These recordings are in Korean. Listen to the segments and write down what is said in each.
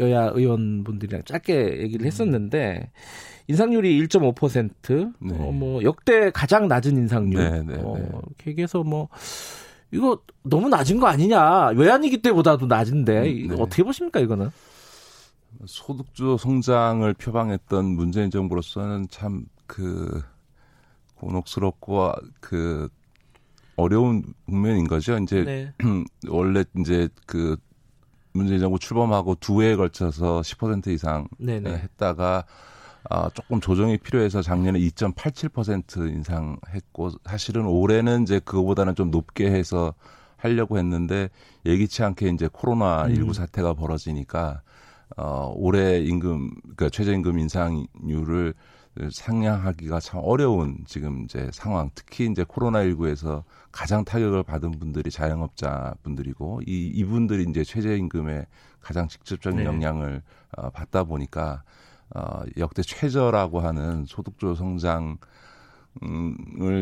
여야 의원분들이랑 짧게 얘기를 했었는데 인상률이 1.5%, 네. 어, 뭐 역대 가장 낮은 인상률. 네, 네, 어, 네. 이렇게 얘기해서 뭐 이거 너무 낮은 거 아니냐? 외환위기 때보다도 낮은데 음, 네. 어떻게 보십니까 이거는? 소득주 성장을 표방했던 문재인 정부로서는 참 그 곤혹스럽고 그 어려운 국면인 거죠. 이제 네. 원래 이제 그 문재인 정부 출범하고 두 해에 걸쳐서 10% 이상 네네. 했다가 아, 조금 조정이 필요해서 작년에 2.87% 인상했고 사실은 올해는 이제 그거보다는 좀 높게 해서 하려고 했는데 예기치 않게 이제 코로나 19 음. 사태가 벌어지니까 어, 올해 임금, 그러니까 최저임금 인상률을 상향하기가 참 어려운 지금 이제 상황. 특히 이제 코로나19에서 가장 타격을 받은 분들이 자영업자 분들이고 이, 이분들이 이제 최저임금에 가장 직접적인 네. 영향을 어, 받다 보니까 어, 역대 최저라고 하는 소득주 성장을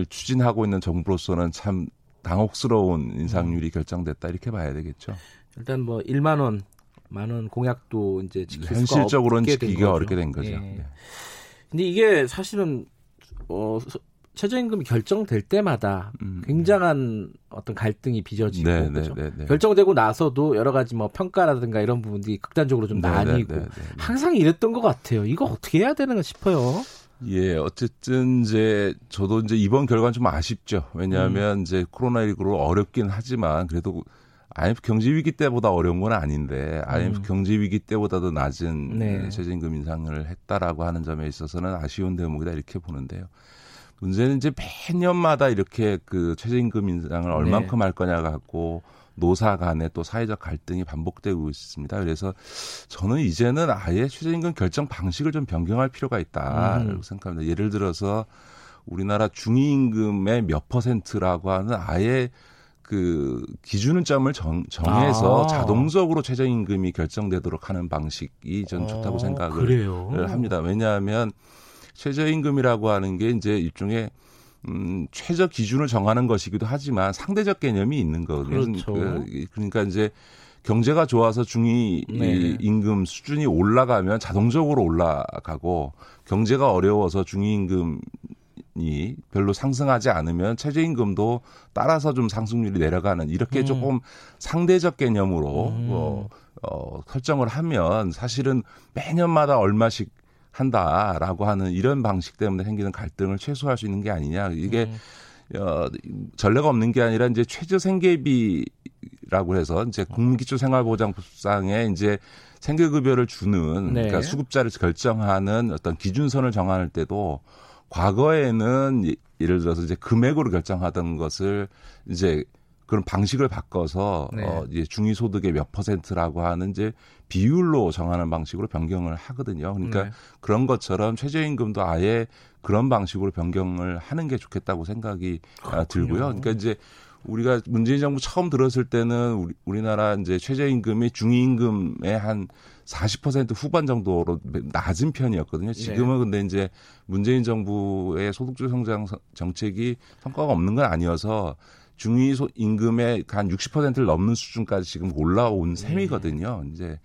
추진하고 있는 정부로서는 참 당혹스러운 인상률이 결정됐다 이렇게 봐야 되겠죠. 일단 뭐 1만 원 많은 공약도 이제 지킬 현실적으로는 지키기가 어렵게 된 거죠. 예. 네. 근데 이게 사실은 어 최저임금이 결정될 때마다 음. 굉장한 어떤 갈등이 빚어지고 네, 네 그렇죠? 네, 네, 결정되고 나서도 여러 가지 뭐 평가라든가 이런 부분들이 극단적으로 좀 네, 네, 나뉘고 항상 이랬던 것 같아요. 이거 어떻게 해야 되는가 싶어요. 예, 어쨌든 이제 저도 이제 이번 결과는 좀 아쉽죠. 왜냐하면 음. 이제 코로나19로 어렵긴 하지만 그래도 IMF 경제 위기 때보다 어려운 건 아닌데 IMF 음. 경제 위기 때보다도 낮은 네. 최저임금 인상을 했다라고 하는 점에 있어서는 아쉬운 대목이다 이렇게 보는데요. 문제는 이제 매년마다 이렇게 그 최저임금 인상을 얼만큼 네. 할 거냐 갖고 노사 간에 또 사회적 갈등이 반복되고 있습니다. 그래서 저는 이제는 아예 최저임금 결정 방식을 좀 변경할 필요가 있다고 음. 생각합니다. 예를 들어서 우리나라 중위임금의 몇 퍼센트라고 하는 아예 그 기준점을 정, 정해서 아. 자동적으로 최저임금이 결정되도록 하는 방식이 전 좋다고 아, 생각을 그래요? 합니다. 왜냐하면 최저임금이라고 하는 게 이제 일종의 음, 최저 기준을 정하는 것이기도 하지만 상대적 개념이 있는 거거든요. 그렇죠. 그, 그러니까 이제 경제가 좋아서 중위 네. 임금 수준이 올라가면 자동적으로 올라가고 경제가 어려워서 중위 임금 이 별로 상승하지 않으면 최저임금도 따라서 좀 상승률이 내려가는 이렇게 음. 조금 상대적 개념으로 음. 어, 어, 설정을 하면 사실은 매년마다 얼마씩 한다라고 하는 이런 방식 때문에 생기는 갈등을 최소화할 수 있는 게 아니냐 이게 음. 어, 전례가 없는 게 아니라 이제 최저 생계비라고 해서 이제 국민기초생활보장법상에 이제 생계급여를 주는 네. 그러니까 수급자를 결정하는 어떤 기준선을 정할 때도 과거에는 예를 들어서 이제 금액으로 결정하던 것을 이제 그런 방식을 바꿔서 네. 어 이제 중위 소득의 몇 퍼센트라고 하는 이제 비율로 정하는 방식으로 변경을 하거든요. 그러니까 네. 그런 것처럼 최저임금도 아예 그런 방식으로 변경을 하는 게 좋겠다고 생각이 아, 그렇군요. 들고요. 그러니까 이제 우리가 문재인 정부 처음 들었을 때는 우리, 우리나라 이제 최저임금이 중위임금의 한 40% 후반 정도로 낮은 편이었거든요. 지금은 네. 근데 이제 문재인 정부의 소득주 성장 정책이 성과가 없는 건 아니어서 중위 임금의 한 60%를 넘는 수준까지 지금 올라온 네. 셈이거든요. 이제 어,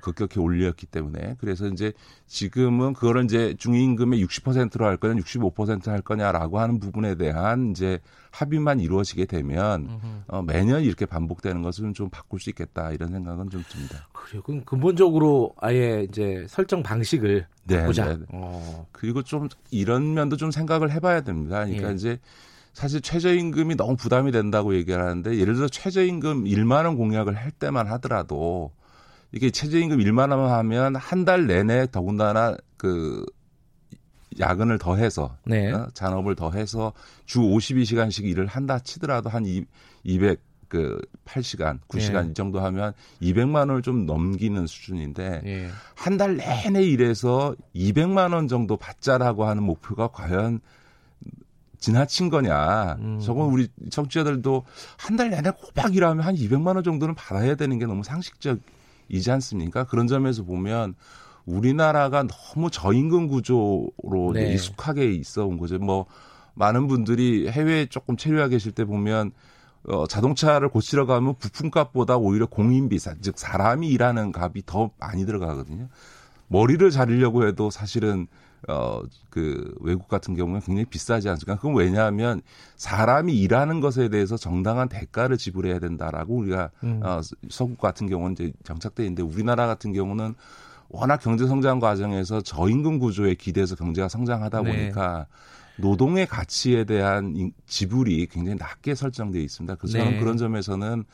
급격히 올렸기 때문에 그래서 이제 지금은 그거를 이제 중위임금의 60%로 할 거냐 65%할 거냐라고 하는 부분에 대한 이제 합의만 이루어지게 되면 어, 매년 이렇게 반복되는 것은 좀 바꿀 수 있겠다 이런 생각은 좀 듭니다. 그럼 근본적으로 아예 이제 설정 방식을 네, 바꾸자. 네. 어. 그리고 좀 이런 면도 좀 생각을 해봐야 됩니다. 그러니까 예. 이제 사실 최저임금이 너무 부담이 된다고 얘기를 하는데 예를 들어 최저임금 1만 원 공약을 할 때만 하더라도 이게 최저임금 1만 원 하면 한 달 내내 더군다나 그 야근을 더해서 네. 어? 잔업을 더해서 주 52시간씩 일을 한다 치더라도 한 200, 그 8시간, 9시간 예. 이 정도 하면 200만 원을 좀 넘기는 수준인데 예. 한달 내내 일해서 200만 원 정도 받자라고 하는 목표가 과연 지나친 거냐. 음. 저건 우리 청취자들도 한 달 내내 꼬박 일하면 한 200만 원 정도는 받아야 되는 게 너무 상식적 이지 않습니까? 그런 점에서 보면 우리나라가 너무 저임금 구조로 네. 익숙하게 있어 온 거죠. 뭐 많은 분들이 해외에 조금 체류하 계실 때 보면 어, 자동차를 고치러 가면 부품값보다 오히려 공인비, 즉 사람이 일하는 값이 더 많이 들어가거든요. 머리를 자르려고 해도 사실은 어, 그 외국 같은 경우는 굉장히 비싸지 않습니까? 그건 왜냐하면 사람이 일하는 것에 대해서 정당한 대가를 지불해야 된다라고 우리가 음. 어, 서구 같은 경우는 이제 정착돼 있는데 우리나라 같은 경우는 워낙 경제 성장 과정에서 저임금 구조에 기대서 경제가 성장하다 네. 보니까 네. 노동의 가치에 대한 지불이 굉장히 낮게 설정되어 있습니다. 그래서 네. 저는 그런 점에서는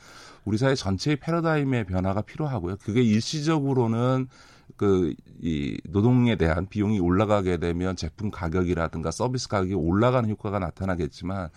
우리 사회 전체의 패러다임의 변화가 필요하고요. 그게 일시적으로는 그 이 노동에 대한 비용이 올라가게 되면 제품 가격이라든가 서비스 가격이 올라가는 효과가 나타나겠지만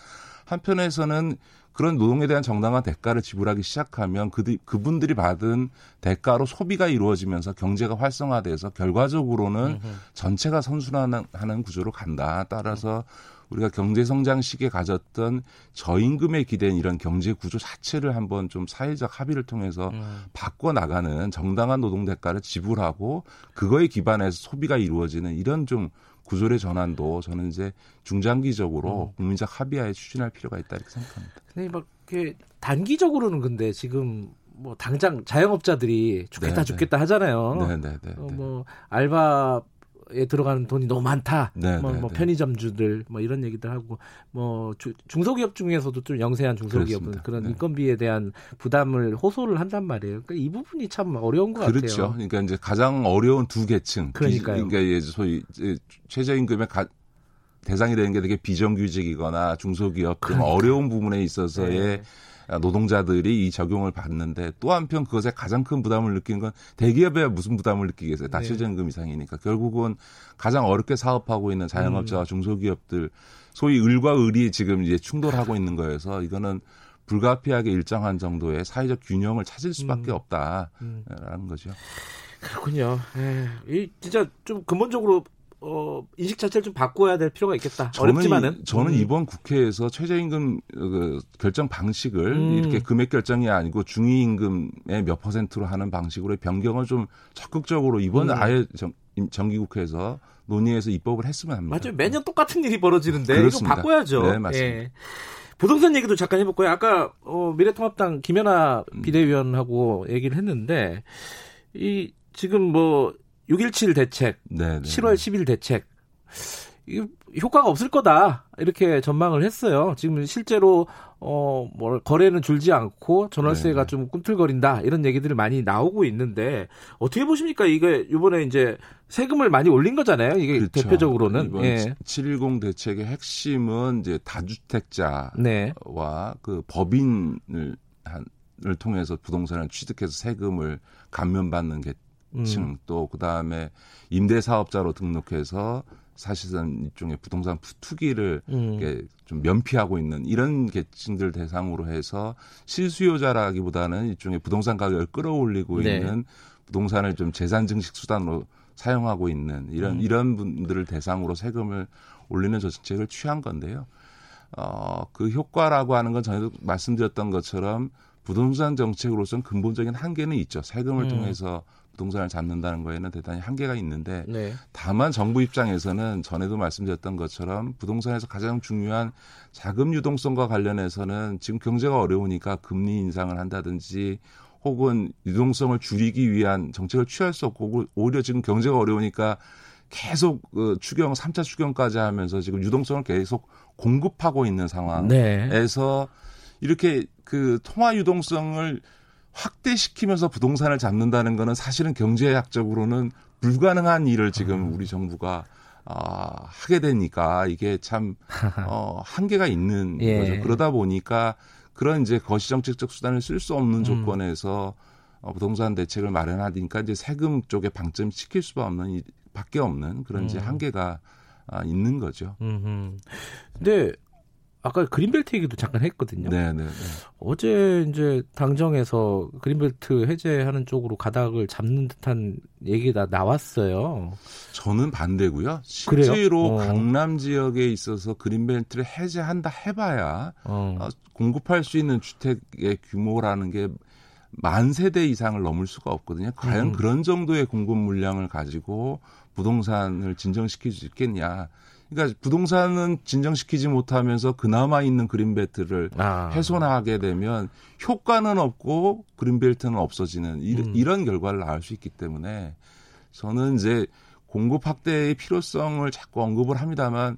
한편에서는 그런 노동에 대한 정당한 대가를 지불하기 시작하면 그 그분들이 받은 대가로 소비가 이루어지면서 경제가 활성화돼서 결과적으로는 전체가 선순환하는 구조로 간다. 따라서 우리가 경제 성장 시기에 가졌던 저임금에 기댄 이런 경제 구조 자체를 한번 좀 사회적 합의를 통해서 음. 바꿔 나가는 정당한 노동 대가를 지불하고 그거에 기반해서 소비가 이루어지는 이런 좀 구조의 전환도 저는 이제 중장기적으로 음. 국민적 합의하에 추진할 필요가 있다 이렇게 생각합니다. 근데 막 이렇게 단기적으로는 근데 지금 뭐 당장 자영업자들이 죽겠다 네네. 죽겠다 하잖아요. 네네네. 어, 뭐 알바 에 들어가는 돈이 너무 많다. 네, 뭐, 네, 뭐 네. 편의점주들 뭐 이런 얘기들 하고 뭐 주, 중소기업 중에서도 좀 영세한 중소기업은 그렇습니다. 그런 네. 인건비에 대한 부담을 호소를 한단 말이에요. 그러니까 이 부분이 참 어려운 것 그렇죠. 같아요. 그렇죠. 그러니까 이제 가장 어려운 두 계층. 그러니까요. 그러니까 소위 최저임금의 가, 대상이 되는 게 되게 비정규직이거나 중소기업 등 그러니까. 어려운 부분에 있어서의 네. 노동자들이 이 적용을 받는데 또 한편 그것에 가장 큰 부담을 느끼는 건 대기업에 무슨 부담을 느끼겠어요. 다 네. 최저임금 이상이니까 결국은 가장 어렵게 사업하고 있는 자영업자와 음. 중소기업들 소위 을과 을이 지금 이제 충돌하고 있는 거여서 이거는 불가피하게 일정한 정도의 사회적 균형을 찾을 수밖에 음. 없다라는 음. 거죠. 그렇군요. 에이, 이 진짜 좀 근본적으로 어, 인식 자체를 좀 바꿔야 될 필요가 있겠다. 저는 어렵지만은 저는 음. 이번 국회에서 최저임금 그 결정 방식을 음. 이렇게 금액 결정이 아니고 중위임금의 몇 퍼센트로 하는 방식으로 변경을 좀 적극적으로 이번 음. 아예 정, 정기국회에서 논의해서 입법을 했으면 합니다. 맞아요. 매년 똑같은 일이 벌어지는데 그렇습니다. 이거 바꿔야죠. 네, 맞습니다. 예. 부동산 얘기도 잠깐 해볼까요? 아까 어, 미래통합당 김연아 음. 비대위원하고 얘기를 했는데 이 지금 뭐 6.17 대책, 네네. 7월 10일 대책, 이 효과가 없을 거다 이렇게 전망을 했어요. 지금 실제로 어뭐 거래는 줄지 않고 전월세가 네네. 좀 꿈틀거린다 이런 얘기들이 많이 나오고 있는데 어떻게 보십니까? 이게 이번에 이제 세금을 많이 올린 거잖아요. 이게 그렇죠. 대표적으로는 이번 예. 710 대책의 핵심은 이제 다주택자와 네. 그 법인을 한을 통해서 부동산을 취득해서 세금을 감면받는 게 층, 음. 또 그다음에 임대 사업자로 등록해서 사실상 일종의 부동산 투기를 음. 좀 면피하고 있는 이런 계층들 대상으로 해서 실수요자라기보다는 일종의 부동산 가격을 끌어올리고 네. 있는 부동산을 좀 재산 증식 수단으로 사용하고 있는 이런 음. 이런 분들을 대상으로 세금을 올리는 정책을 취한 건데요. 어, 그 효과라고 하는 건 전에도 말씀드렸던 것처럼 부동산 정책으로서는 근본적인 한계는 있죠. 세금을 음. 통해서 부동산을 잡는다는 거에는 대단히 한계가 있는데 네. 다만 정부 입장에서는 전에도 말씀드렸던 것처럼 부동산에서 가장 중요한 자금 유동성과 관련해서는 지금 경제가 어려우니까 금리 인상을 한다든지 혹은 유동성을 줄이기 위한 정책을 취할 수 없고 오히려 지금 경제가 어려우니까 계속 그 추경 3차 추경까지 하면서 지금 유동성을 계속 공급하고 있는 상황에서 네. 이렇게 그 통화 유동성을 확대시키면서 부동산을 잡는다는 거는 사실은 경제학적으로는 불가능한 일을 지금 음. 우리 정부가 아, 하게 되니까 이게 참 어, 한계가 있는 예. 거죠. 그러다 보니까 그런 이제 거시 정책적 수단을 쓸 수 없는 음. 조건에서 어, 부동산 대책을 마련하니까 이제 세금 쪽에 방점 시킬 수밖에 없는 밖에 없는 그런 이제 음. 한계가 아, 있는 거죠. 음흠. 근데 아까 그린벨트 얘기도 잠깐 했거든요. 네, 네, 네. 어제 이제 당정에서 그린벨트 해제하는 쪽으로 가닥을 잡는 듯한 얘기가 나왔어요. 저는 반대고요. 실제로 어. 강남 지역에 있어서 그린벨트를 해제한다 해봐야 어. 어 공급할 수 있는 주택의 규모라는 게 만 세대 이상을 넘을 수가 없거든요. 과연 음. 그런 정도의 공급 물량을 가지고 부동산을 진정시킬 수 있겠냐. 그러니까 부동산은 진정시키지 못하면서 그나마 있는 그린벨트를 아. 훼손하게 되면 효과는 없고 그린벨트는 없어지는 이런, 음. 이런 결과를 낳을 수 있기 때문에 저는 이제 공급 확대의 필요성을 자꾸 언급을 합니다만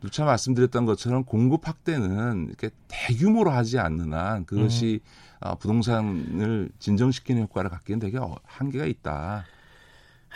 누차 말씀드렸던 것처럼 공급 확대는 이렇게 대규모로 하지 않는 한 그것이 음. 부동산을 진정시키는 효과를 갖기는 되게 어, 한계가 있다.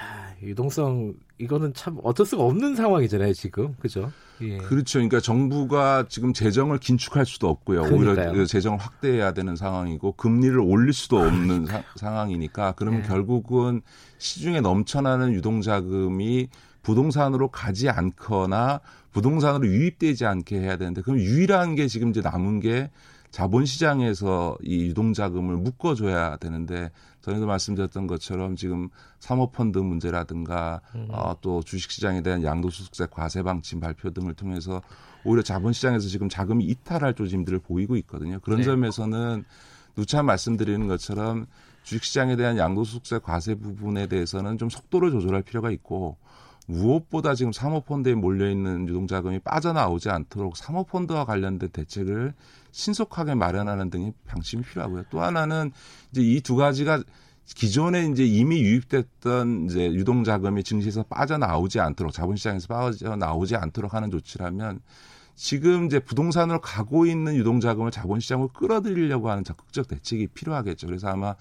아, 유동성 이거는 참 어쩔 수가 없는 상황이잖아요 지금 그죠? 예. 그렇죠. 그러니까 정부가 지금 재정을 긴축할 수도 없고요. 그러니까요. 오히려 재정을 확대해야 되는 상황이고 금리를 올릴 수도 없는 사, 상황이니까 그러면 예. 결국은 시중에 넘쳐나는 유동자금이 부동산으로 가지 않거나 부동산으로 유입되지 않게 해야 되는데 그럼 유일한 게 지금 이제 남은 게 자본시장에서 이 유동자금을 묶어줘야 되는데 전에도 말씀드렸던 것처럼 지금 사모펀드 문제라든가 음. 어, 또 주식시장에 대한 양도소득세 과세 방침 발표 등을 통해서 오히려 자본시장에서 지금 자금이 이탈할 조짐들을 보이고 있거든요. 그런 네. 점에서는 누차 말씀드리는 것처럼 주식시장에 대한 양도소득세 과세 부분에 대해서는 좀 속도를 조절할 필요가 있고 무엇보다 지금 사모펀드에 몰려있는 유동자금이 빠져나오지 않도록 사모펀드와 관련된 대책을 신속하게 마련하는 등의 방침이 필요하고요. 또 하나는 이제 이 두 가지가 기존에 이제 이미 유입됐던 이제 유동자금이 증시에서 빠져나오지 않도록 자본시장에서 빠져나오지 않도록 하는 조치라면 지금 이제 부동산으로 가고 있는 유동자금을 자본시장으로 끌어들이려고 하는 적극적 대책이 필요하겠죠. 그래서 아마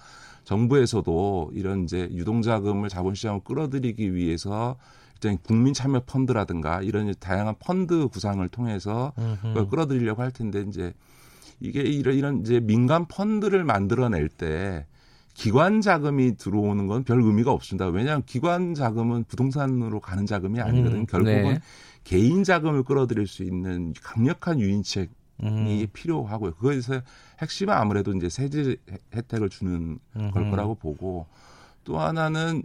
정부에서도 이런 이제 유동자금을 자본시장으로 끌어들이기 위해서 국민 참여 펀드라든가 이런 다양한 펀드 구상을 통해서 그걸 끌어들이려고 할 텐데 이제 이게 이런 이런 이제 민간 펀드를 만들어낼 때 기관 자금이 들어오는 건 별 의미가 없습니다. 왜냐하면 기관 자금은 부동산으로 가는 자금이 아니거든요. 음, 결국은 네. 개인 자금을 끌어들일 수 있는 강력한 유인책이 음. 필요하고요. 그거에서 핵심은 아무래도 이제 세제 혜택을 주는 음. 걸 거라고 보고 또 하나는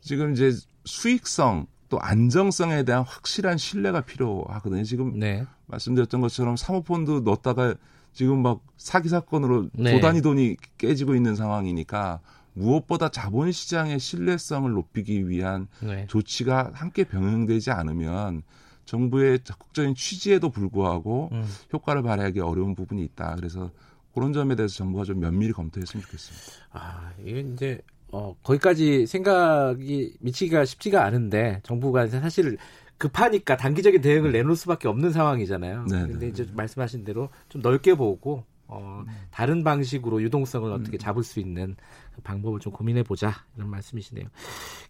지금 이제 수익성 또 안정성에 대한 확실한 신뢰가 필요하거든요. 지금 네. 말씀드렸던 것처럼 사모펀드 넣었다가 지금 막 사기 사건으로 네. 도단위 돈이 깨지고 있는 상황이니까 무엇보다 자본 시장의 신뢰성을 높이기 위한 네. 조치가 함께 병행되지 않으면 정부의 적극적인 취지에도 불구하고 음. 효과를 발휘하기 어려운 부분이 있다. 그래서 그런 점에 대해서 정부가 좀 면밀히 검토했으면 좋겠습니다. 아, 이게 이제 어, 거기까지 생각이 미치기가 쉽지가 않은데 정부가 사실 급하니까 단기적인 대응을 내놓을 수밖에 없는 상황이잖아요. 네, 근데 네, 이제 네. 말씀하신 대로 좀 넓게 보고 어, 다른 방식으로 유동성을 어떻게 잡을 수 있는 방법을 좀 고민해 보자 이런 말씀이시네요.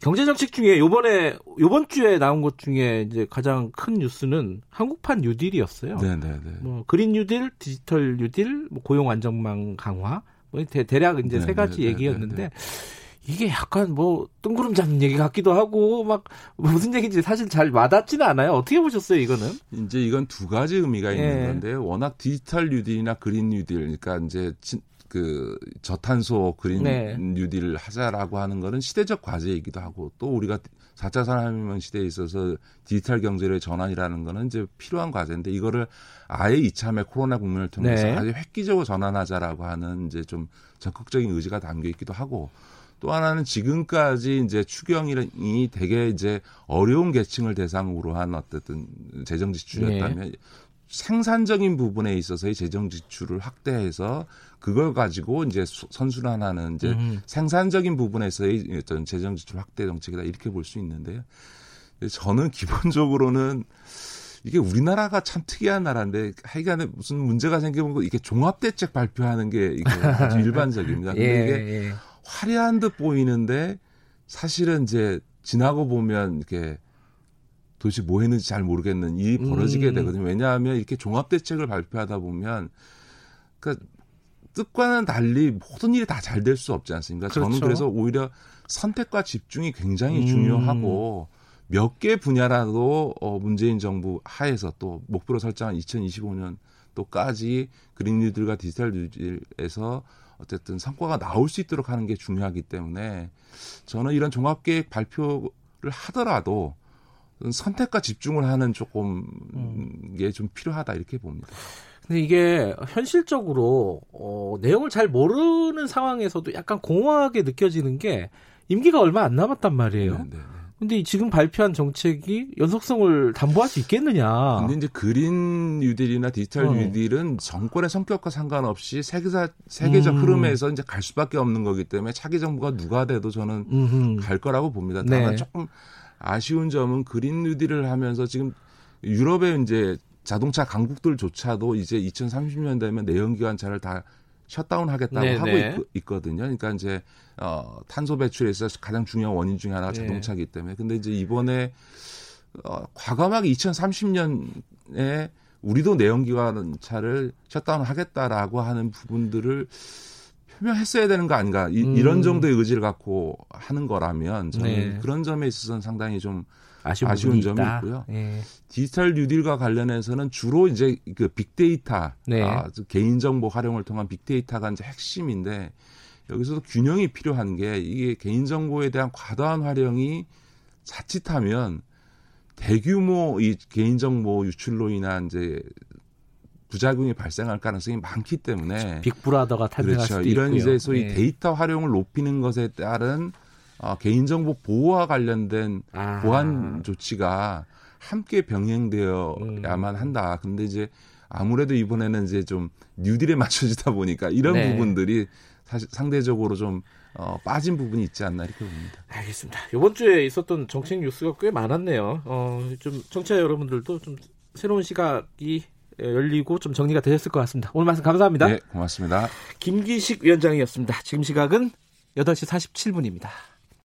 경제 정책 중에 요번에 요번 주에 나온 것 중에 이제 가장 큰 뉴스는 한국판 뉴딜이었어요. 네네네. 뭐 그린 뉴딜, 디지털 뉴딜, 뭐 고용 안정망 강화, 뭐 대, 략 이제 네세 가지 얘기였는데. 네네. 이게 약간 뭐 뜬구름 잡는 얘기 같기도 하고 막 무슨 얘기인지 사실 잘 와닿지는 않아요. 어떻게 보셨어요, 이거는? 이제 이건 두 가지 의미가 있는 예. 건데 워낙 디지털 뉴딜이나 그린 뉴딜 그러니까 이제 그 저탄소 그린 네. 뉴딜을 하자라고 하는 거는 시대적 과제이기도 하고 또 우리가 4차 산업혁명 시대에 있어서 디지털 경제의 전환이라는 거는 이제 필요한 과제인데 이거를 아예 이참에 코로나 국면을 통해서 네. 아주 획기적으로 전환하자라고 하는 이제 좀 적극적인 의지가 담겨 있기도 하고 또 하나는 지금까지 이제 추경이 되게 이제 어려운 계층을 대상으로 한 어쨌든 재정 지출이었다면 네. 생산적인 부분에 있어서의 재정 지출을 확대해서 그걸 가지고 이제 선순환하는 이제 음. 생산적인 부분에서의 어떤 재정 지출 확대 정책이다 이렇게 볼 수 있는데요. 저는 기본적으로는 이게 우리나라가 참 특이한 나라인데 하여간에 무슨 문제가 생기면 이게 종합 대책 발표하는 게 이게 아주 일반적입니다. 근데 예, 이게 예. 화려한 듯 보이는데 사실은 이제 지나고 보면 이렇게 도대체 뭐 했는지 잘 모르겠는 일이 벌어지게 음. 되거든요. 왜냐하면 이렇게 종합 대책을 발표하다 보면 그 뜻과는 달리 모든 일이 다 잘 될 수 없지 않습니까? 그렇죠. 저는 그래서 오히려 선택과 집중이 굉장히 음. 중요하고 몇 개 분야라도 어 문재인 정부 하에서 또 목표로 설정한 2025년 또까지 그린 뉴딜과 디지털 뉴딜에서 어쨌든 성과가 나올 수 있도록 하는 게 중요하기 때문에 저는 이런 종합계획 발표를 하더라도 선택과 집중을 하는 조금 음. 게좀 필요하다 이렇게 봅니다. 근데 이게 현실적으로 어, 내용을 잘 모르는 상황에서도 약간 공허하게 느껴지는 게 임기가 얼마 안 남았단 말이에요. 네, 네, 네. 근데 지금 발표한 정책이 연속성을 담보할 수 있겠느냐. 근데 이제 그린 뉴딜이나 디지털 어. 뉴딜은 정권의 성격과 상관없이 세계사, 세계적 음. 흐름에서 이제 갈 수밖에 없는 거기 때문에 차기 정부가 누가 돼도 저는 음흠. 갈 거라고 봅니다. 다만 네. 조금 아쉬운 점은 그린 뉴딜을 하면서 지금 유럽의 이제 자동차 강국들조차도 이제 2030년 되면 내연기관차를 다 셧다운 하겠다고 네네. 하고 네. 있, 거든요 그러니까 이제 어 탄소 배출에서 가장 중요한 원인 중에 하나가 네. 자동차이기 때문에 근데 이제 이번에 어 과감하게 2030년에 우리도 내연기관차를 셧다운 하겠다라고 하는 부분들을 표명했어야 되는 거 아닌가 이, 음. 이런 정도의 의지를 갖고 하는 거라면 저는 네. 그런 점에 있어서는 상당히 좀 아쉬운, 아쉬운 점이 있다. 있고요. 네. 디지털 뉴딜과 관련해서는 주로 이제 그 빅데이터, 네. 아, 개인정보 활용을 통한 빅데이터가 이제 핵심인데 여기서도 균형이 필요한 게 이게 개인정보에 대한 과도한 활용이 자칫하면 대규모 이 개인정보 유출로 인한 이제 부작용이 발생할 가능성이 많기 때문에 빅브라더가 탄생할 그렇죠. 수도 이런 있고요. 이제 소위 네. 데이터 활용을 높이는 것에 따른 어, 개인정보 보호와 관련된 아. 보안 조치가 함께 병행되어야만 음. 한다. 근데 이제 아무래도 이번에는 이제 좀 뉴딜에 맞춰지다 보니까 이런 네. 부분들이 사실 상대적으로 좀 어, 빠진 부분이 있지 않나 이렇게 봅니다. 알겠습니다. 이번 주에 있었던 정책 뉴스가 꽤 많았네요. 어, 좀 청취자 여러분들도 좀 새로운 시각이 열리고 좀 정리가 되셨을 것 같습니다. 오늘 말씀 감사합니다. 네, 고맙습니다. 김기식 위원장이었습니다. 지금 시각은 8시 47분입니다.